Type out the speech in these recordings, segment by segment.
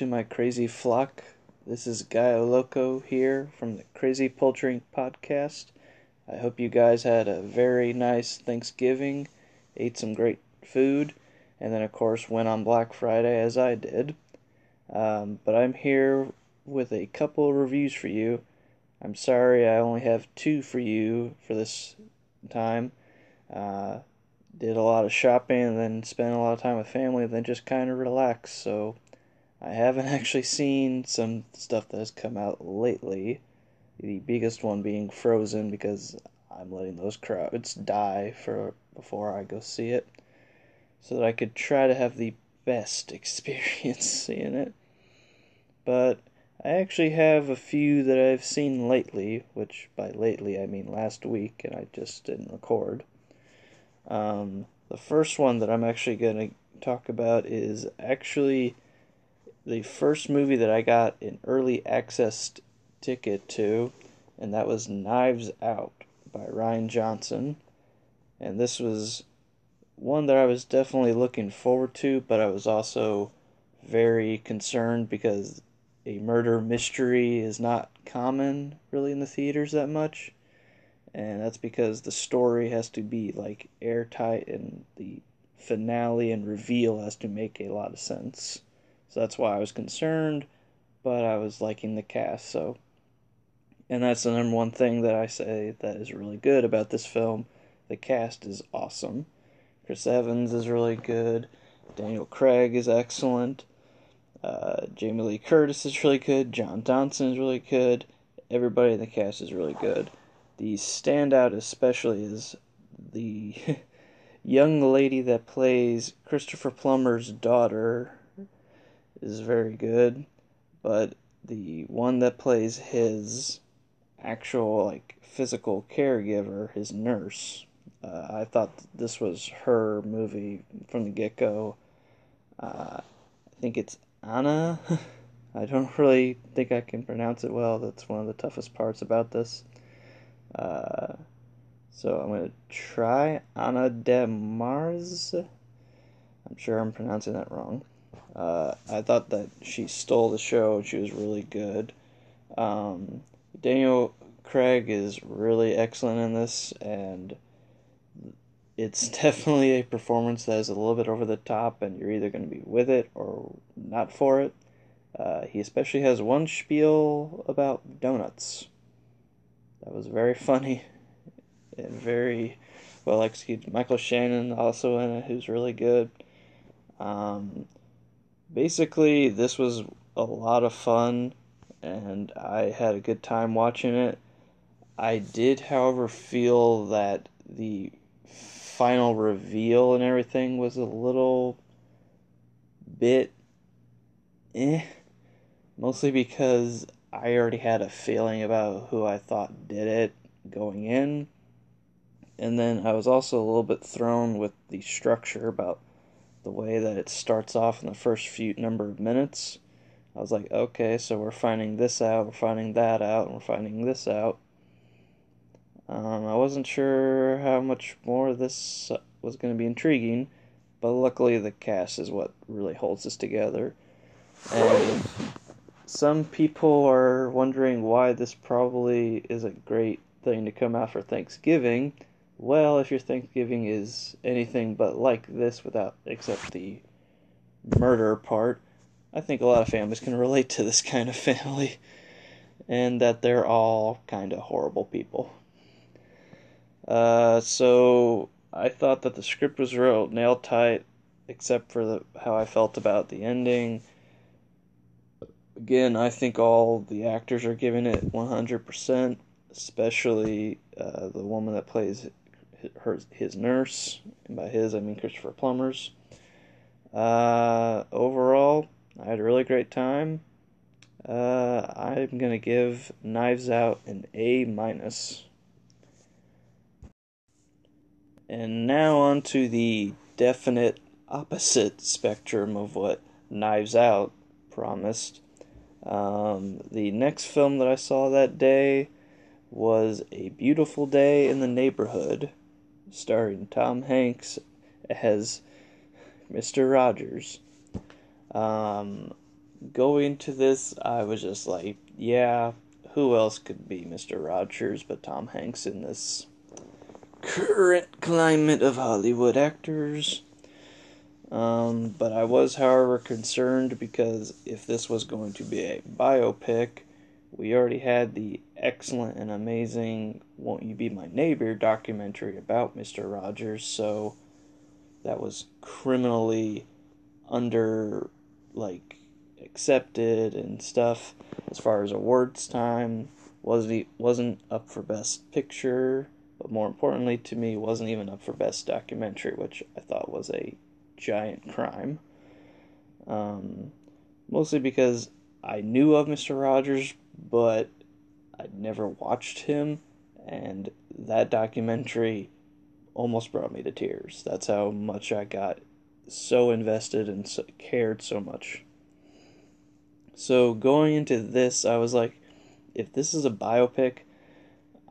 to my crazy flock. This is Guy Loco here from the Crazy Poultry Podcast. I hope you guys had a very nice Thanksgiving, ate some great food, and then, of course, went on Black Friday as I did. Um, but I'm here with a couple reviews for you. I'm sorry I only have two for you for this time. Uh, did a lot of shopping and then spent a lot of time with family and then just kind of relaxed. So I haven't actually seen some stuff that has come out lately. The biggest one being Frozen because I'm letting those crowds die for before I go see it, so that I could try to have the best experience seeing it. But I actually have a few that I've seen lately, which by lately I mean last week, and I just didn't record. Um, the first one that I'm actually going to talk about is actually the first movie that I got an early access ticket to, and that was Knives Out by Rian Johnson. And this was one that I was definitely looking forward to, but I was also very concerned because a murder mystery is not common really in the theaters that much and that's because the story has to be like airtight and the finale and reveal has to make a lot of sense. So that's why I was concerned, but I was liking the cast. So, and that's the number one thing that I say that is really good about this film. The cast is awesome. Chris Evans is really good. Daniel Craig is excellent. Uh, Jamie Lee Curtis is really good. John Dodson is really good. Everybody in the cast is really good. The standout, especially, is the young lady that plays Christopher Plummer's daughter is very good, but the one that plays his actual like physical caregiver, his nurse, uh, I thought this was her movie from the get go. Uh, I think it's Anna. I don't really think I can pronounce it well. That's one of the toughest parts about this. Uh, so I'm going to try Ana de Mars. I'm sure I'm pronouncing that wrong. Uh, I thought that she stole the show. She was really good. Um, Daniel Craig is really excellent in this, and it's definitely a performance that is a little bit over the top, and you're either going to be with it or not for it. Uh, he especially has one spiel about donuts that was very funny and very well executed. Michael Shannon also in it, who's really good. Um, basically, this was a lot of fun, and I had a good time watching it. I did, however, feel that the final reveal and everything was a little bit eh. Mostly because I already had a feeling about who I thought did it going in. And then I was also a little bit thrown with the structure about the way that it starts off in the first few number of minutes. I was like, okay, so we're finding this out, we're finding that out, and we're finding this out. Um, I wasn't sure how much more this was going to be intriguing, but luckily the cast is what really holds this together. And some people are wondering why this probably is a great thing to come out for Thanksgiving. Well, if your Thanksgiving is anything but like this without except the murder part, I think a lot of families can relate to this kind of family and that they're all kind of horrible people. Uh, so I thought that the script was real nail tight, except for the how I felt about the ending again, I think all the actors are giving it 100%, especially uh, the woman that plays her, his nurse. And by his, I mean Christopher Plummer's. Uh, overall, I had a really great time. Uh, I'm gonna give Knives Out an A minus. And now on to the definite opposite spectrum of what Knives Out promised. Um, the next film that I saw that day was A Beautiful Day in the Neighborhood, starring Tom Hanks as Mr. Rogers. Um, going to this, I was just like, yeah, who else could be Mr. Rogers but Tom Hanks in this current climate of Hollywood actors? Um, but I was, however, concerned because if this was going to be a biopic, we already had the excellent and amazing Won't You Be My Neighbor documentary about Mr. Rogers, so that was criminally under, like, accepted and stuff. As far as awards time wasn't wasn't up for best picture but more importantly to me wasn't even up for best documentary which i thought was a giant crime. Um, mostly because i knew of mr rogers but i'd never watched him and that documentary almost brought me to tears. That's how much i got so invested and so, cared so much. So going into this, I was like, if this is a biopic,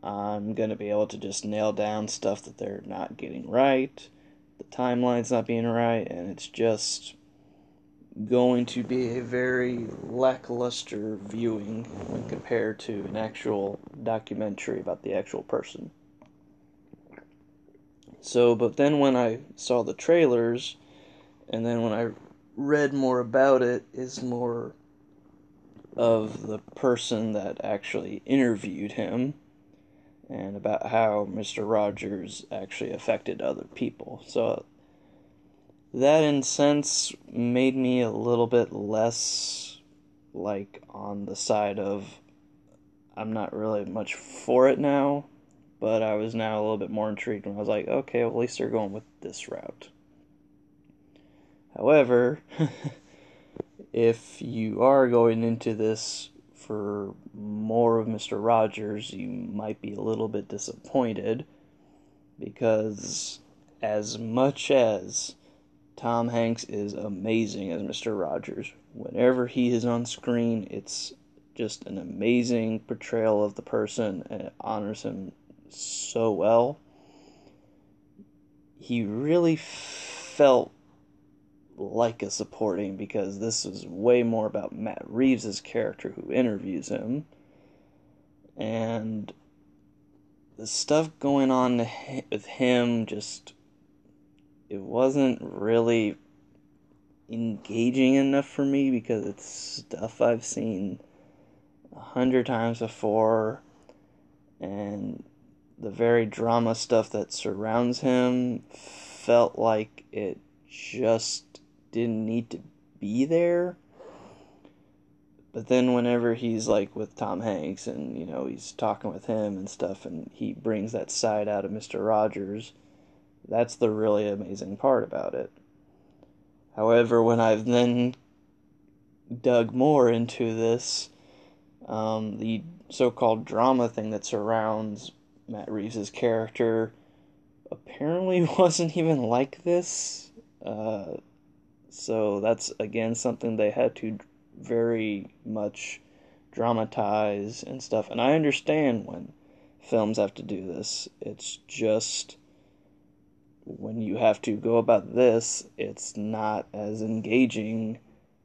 I'm going to be able to just nail down stuff that they're not getting right, the timeline's not being right, and it's just going to be a very lackluster viewing when compared to an actual documentary about the actual person. So, but then when I saw the trailers, and then when I read more about it, is more of the person that actually interviewed him and about how Mr. Rogers actually affected other people. So that in sense made me a little bit less like on the side of I'm not really much for it now, but I was now a little bit more intrigued when I was like, okay, well, at least they're going with this route. However, if you are going into this for more of Mr. Rogers, you might be a little bit disappointed because, as much as Tom Hanks is amazing as Mr. Rogers, whenever he is on screen, it's just an amazing portrayal of the person and it honors him so well. He really felt like a supporting because this is way more about Matt Reeves' character who interviews him. And the stuff going on with him just it wasn't really engaging enough for me because it's stuff I've seen a hundred times before and the very drama stuff that surrounds him felt like it just didn't need to be there. But then whenever he's like with Tom Hanks and you know he's talking with him and stuff and he brings that side out of Mr. Rogers, that's the really amazing part about it. However, when I've then dug more into this, um, the so-called drama thing that surrounds Matt Reeves' character apparently wasn't even like this. Uh, so that's again something they had to very much dramatize and stuff. And I understand when films have to do this. It's just when you have to go about this, it's not as engaging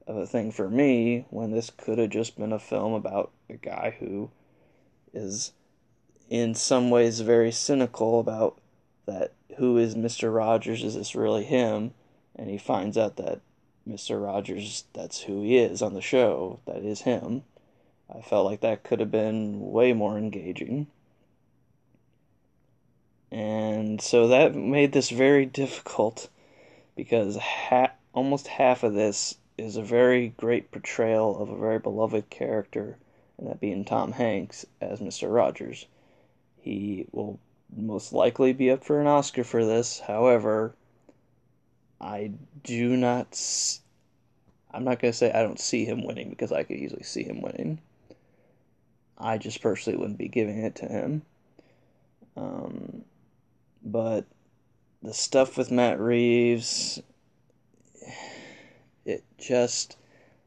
of a thing for me when this could have just been a film about a guy who is in some ways very cynical about that who is Mr. Rogers? Is this really him? and he finds out that Mr. Rogers, that's who he is on the show, that is him. I felt like that could have been way more engaging. And so that made this very difficult because ha- almost half of this is a very great portrayal of a very beloved character, and that being Tom Hanks as Mr. Rogers. He will most likely be up for an Oscar for this, however, I do not. I'm not going to say I don't see him winning because I could easily see him winning. I just personally wouldn't be giving it to him. Um, but the stuff with Matt Reeves, it just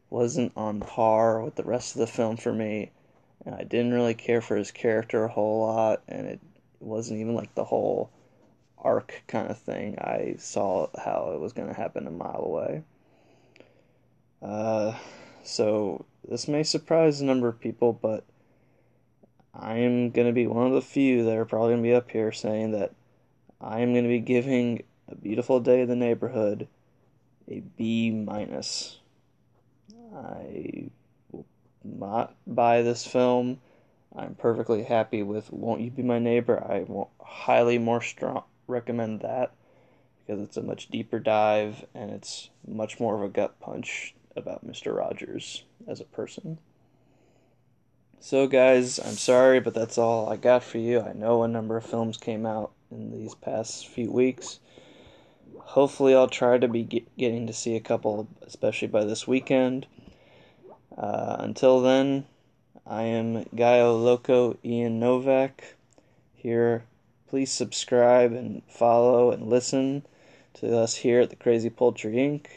wasn't on par with the rest of the film for me. And I didn't really care for his character a whole lot, and it wasn't even like the whole arc kind of thing. I saw how it was going to happen a mile away. Uh, So this may surprise a number of people, but I am going to be one of the few that are probably going to be up here saying that I am going to be giving A Beautiful Day in the Neighborhood a B minus. I will not buy this film. I'm perfectly happy with Won't You Be My Neighbor. I will highly more strong recommend that because it's a much deeper dive and it's much more of a gut punch about Mr. Rogers as a person. So, guys, I'm sorry, but that's all I got for you. I know a number of films came out in these past few weeks. Hopefully, I'll try to be get, getting to see a couple, especially by this weekend. Uh, until then, I am Gaio Loco Ian Novak. Here, please subscribe and follow and listen to us here at the Crazy Poultry Inc.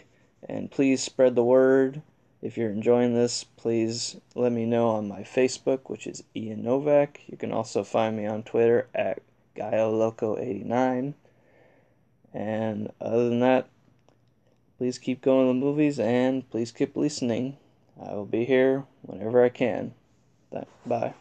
And please spread the word if you're enjoying this, please let me know on my Facebook, which is Ian Novak. You can also find me on Twitter at GaioLoco89. And other than that, please keep going to the movies and please keep listening. I will be here whenever I can. Bye.